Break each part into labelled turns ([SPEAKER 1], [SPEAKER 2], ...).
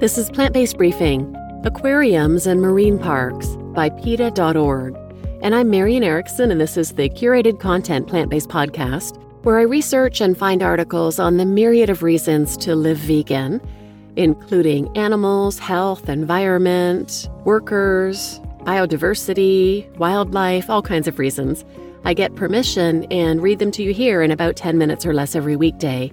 [SPEAKER 1] This is Plant Based Briefing Aquariums and Marine Parks by PETA.org. And I'm Marian Erickson, and this is the curated content plant based podcast where I research and find articles on the myriad of reasons to live vegan, including animals, health, environment, workers, biodiversity, wildlife, all kinds of reasons. I get permission and read them to you here in about 10 minutes or less every weekday.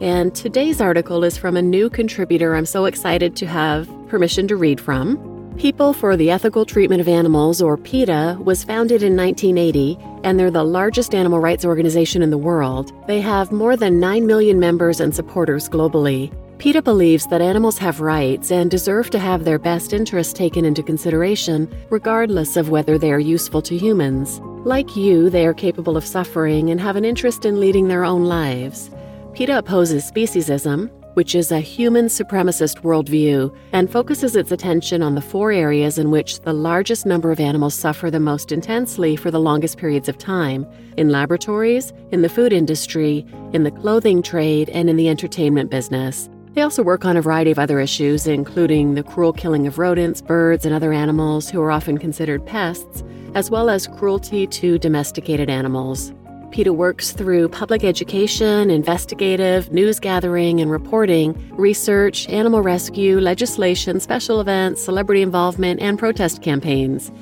[SPEAKER 1] And today's article is from a new contributor I'm so excited to have permission to read from. People for the Ethical Treatment of Animals, or PETA, was founded in 1980, and they're the largest animal rights organization in the world. They have more than 9 million members and supporters globally. PETA believes that animals have rights and deserve to have their best interests taken into consideration, regardless of whether they are useful to humans. Like you, they are capable of suffering and have an interest in leading their own lives. PETA opposes speciesism, which is a human supremacist worldview, and focuses its attention on the four areas in which the largest number of animals suffer the most intensely for the longest periods of time in laboratories, in the food industry, in the clothing trade, and in the entertainment business. They also work on a variety of other issues, including the cruel killing of rodents, birds, and other animals who are often considered pests, as well as cruelty to domesticated animals. PETA works through public education, investigative, news gathering and reporting, research, animal rescue, legislation, special events, celebrity involvement, and protest campaigns.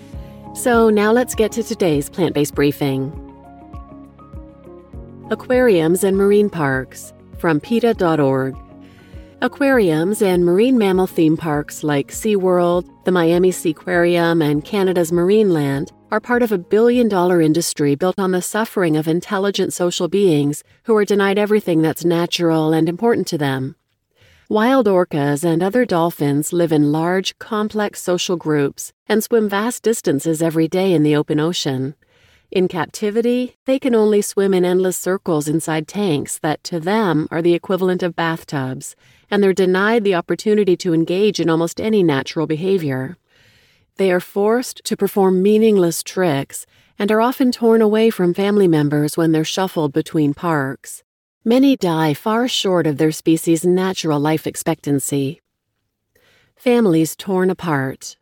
[SPEAKER 1] So now let's get to today's plant based briefing. Aquariums and Marine Parks from PETA.org. Aquariums and marine mammal theme parks like SeaWorld, the Miami Seaquarium, and Canada's Marineland are part of a billion dollar industry built on the suffering of intelligent social beings who are denied everything that's natural and important to them. Wild orcas and other dolphins live in large, complex social groups and swim vast distances every day in the open ocean. In captivity, they can only swim in endless circles inside tanks that, to them, are the equivalent of bathtubs, and they're denied the opportunity to engage in almost any natural behavior. They are forced to perform meaningless tricks and are often torn away from family members when they're shuffled between parks. Many die far short of their species' natural life expectancy. Families torn apart.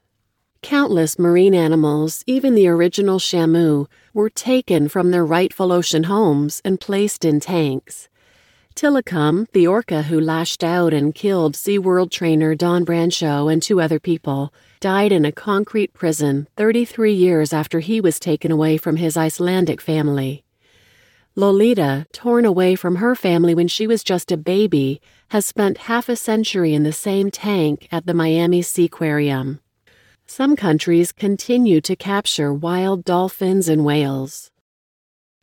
[SPEAKER 1] Countless marine animals, even the original shamu, were taken from their rightful ocean homes and placed in tanks. Tilikum, the orca who lashed out and killed SeaWorld trainer Dawn Brancheau and two other people, died in a concrete prison 33 years after he was taken away from his Icelandic family. Lolita, torn away from her family when she was just a baby, has spent half a century in the same tank at the Miami Seaquarium. Some countries continue to capture wild dolphins and whales.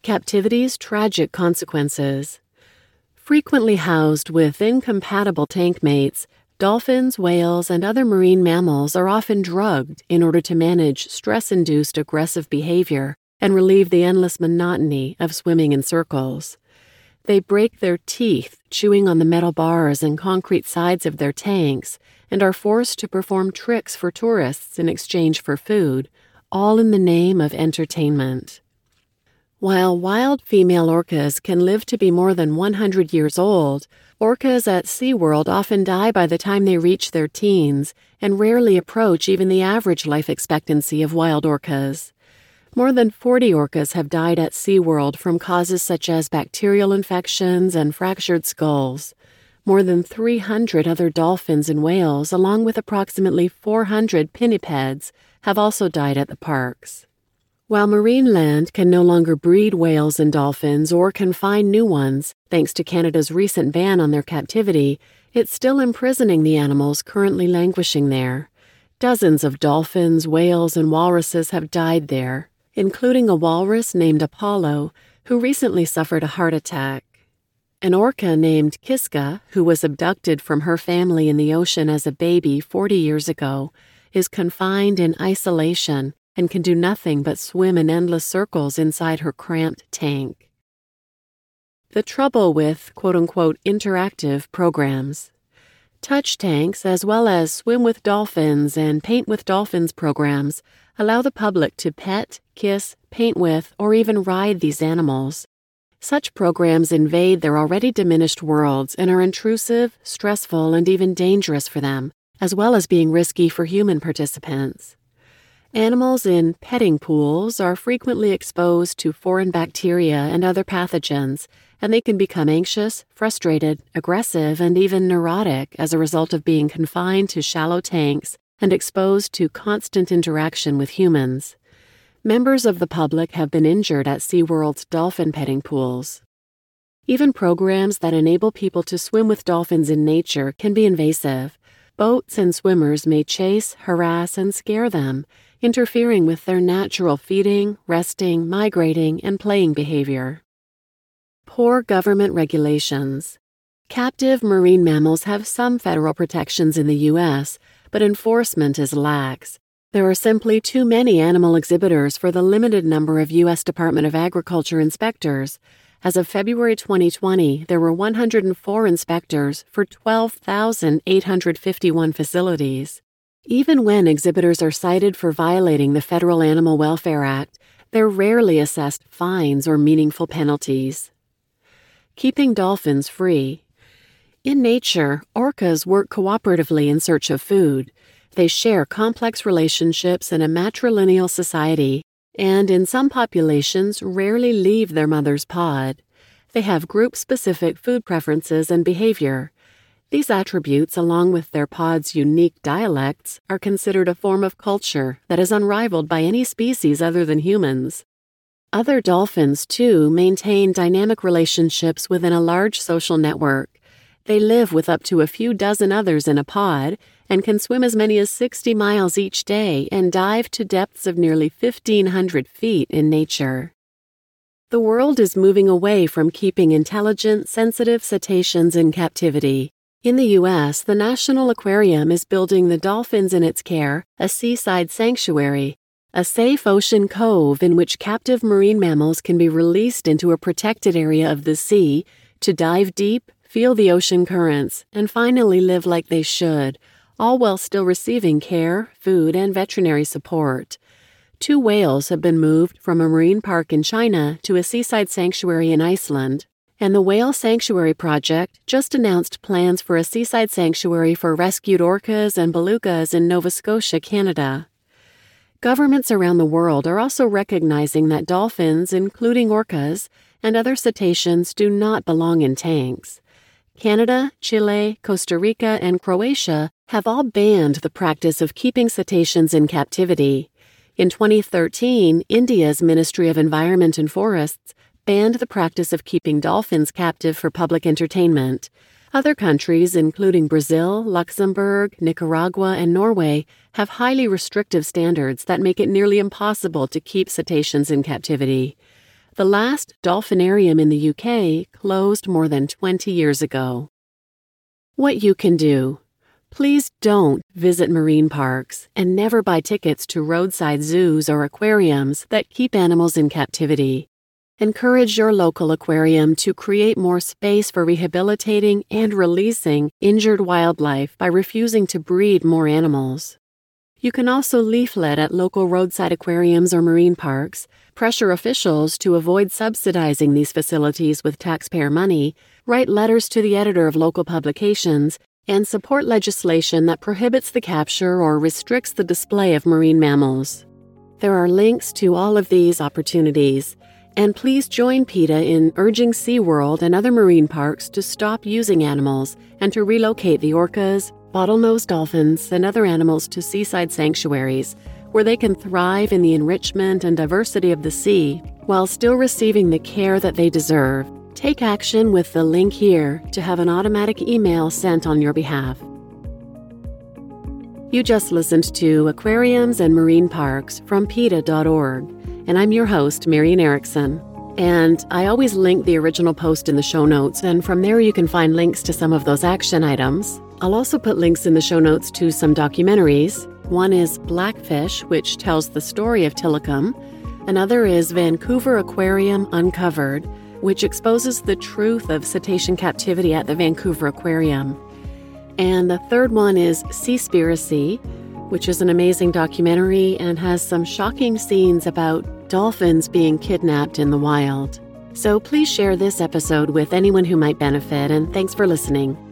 [SPEAKER 1] Captivity's tragic consequences. Frequently housed with incompatible tank mates, dolphins, whales, and other marine mammals are often drugged in order to manage stress induced aggressive behavior and relieve the endless monotony of swimming in circles. They break their teeth chewing on the metal bars and concrete sides of their tanks and are forced to perform tricks for tourists in exchange for food, all in the name of entertainment. While wild female orcas can live to be more than 100 years old, orcas at SeaWorld often die by the time they reach their teens and rarely approach even the average life expectancy of wild orcas. More than 40 orcas have died at SeaWorld from causes such as bacterial infections and fractured skulls. More than 300 other dolphins and whales, along with approximately 400 pinnipeds, have also died at the parks. While Marineland can no longer breed whales and dolphins or confine new ones, thanks to Canada's recent ban on their captivity, it's still imprisoning the animals currently languishing there. Dozens of dolphins, whales, and walruses have died there, including a walrus named Apollo, who recently suffered a heart attack. An orca named Kiska, who was abducted from her family in the ocean as a baby 40 years ago, is confined in isolation and can do nothing but swim in endless circles inside her cramped tank. The trouble with quote unquote interactive programs. Touch tanks, as well as Swim with Dolphins and Paint with Dolphins programs, allow the public to pet, kiss, paint with, or even ride these animals. Such programs invade their already diminished worlds and are intrusive, stressful, and even dangerous for them, as well as being risky for human participants. Animals in petting pools are frequently exposed to foreign bacteria and other pathogens, and they can become anxious, frustrated, aggressive, and even neurotic as a result of being confined to shallow tanks and exposed to constant interaction with humans. Members of the public have been injured at SeaWorld's dolphin petting pools. Even programs that enable people to swim with dolphins in nature can be invasive. Boats and swimmers may chase, harass, and scare them, interfering with their natural feeding, resting, migrating, and playing behavior. Poor government regulations. Captive marine mammals have some federal protections in the U.S., but enforcement is lax. There are simply too many animal exhibitors for the limited number of U.S. Department of Agriculture inspectors. As of February 2020, there were 104 inspectors for 12,851 facilities. Even when exhibitors are cited for violating the Federal Animal Welfare Act, they're rarely assessed fines or meaningful penalties. Keeping dolphins free. In nature, orcas work cooperatively in search of food. They share complex relationships in a matrilineal society, and in some populations, rarely leave their mother's pod. They have group specific food preferences and behavior. These attributes, along with their pod's unique dialects, are considered a form of culture that is unrivaled by any species other than humans. Other dolphins, too, maintain dynamic relationships within a large social network. They live with up to a few dozen others in a pod and can swim as many as 60 miles each day and dive to depths of nearly 1,500 feet in nature. The world is moving away from keeping intelligent, sensitive cetaceans in captivity in the U.S., the National Aquarium is building the dolphins in its care a seaside sanctuary, a safe ocean cove in which captive marine mammals can be released into a protected area of the sea to dive deep, feel the ocean currents, and finally live like they should, all while still receiving care, food, and veterinary support. Two whales have been moved from a marine park in China to a seaside sanctuary in Iceland, and the Whale Sanctuary Project just announced plans for a seaside sanctuary for rescued orcas and belugas in Nova Scotia, Canada. Governments around the world are also recognizing that dolphins, including orcas, and other cetaceans do not belong in tanks. Canada, Chile, Costa Rica, and Croatia have all banned the practice of keeping cetaceans in captivity. In 2013, India's Ministry of Environment and Forests banned the practice of keeping dolphins captive for public entertainment. Other countries, including Brazil, Luxembourg, Nicaragua, and Norway, have highly restrictive standards that make it nearly impossible to keep cetaceans in captivity. The last dolphinarium in the UK closed more than 20 years ago. What you can do. Please don't visit marine parks and never buy tickets to roadside zoos or aquariums that keep animals in captivity. Encourage your local aquarium to create more space for rehabilitating and releasing injured wildlife by refusing to breed more animals. You can also leaflet at local roadside aquariums or marine parks, pressure officials to avoid subsidizing these facilities with taxpayer money, write letters to the editor of local publications, and support legislation that prohibits the capture or restricts the display of marine mammals. There are links to all of these opportunities and please join PETA in urging SeaWorld and other marine parks to stop using animals and to relocate the orcas, bottlenose dolphins, and other animals to seaside sanctuaries where they can thrive in the enrichment and diversity of the sea while still receiving the care that they deserve. Take action with the link here to have an automatic email sent on your behalf. You just listened to Aquariums and Marine Parks from PETA.org and I'm your host, Marian Erickson. And I always link the original post in the show notes, and from there you can find links to some of those action items. I'll also put links in the show notes to some documentaries. One is Blackfish, which tells the story of Tilikum. Another is Vancouver Aquarium Uncovered, which exposes the truth of cetacean captivity at the Vancouver Aquarium. And the third one is Seaspiracy, which is an amazing documentary and has some shocking scenes about dolphins being kidnapped in the wild. So please share this episode with anyone who might benefit, and thanks for listening.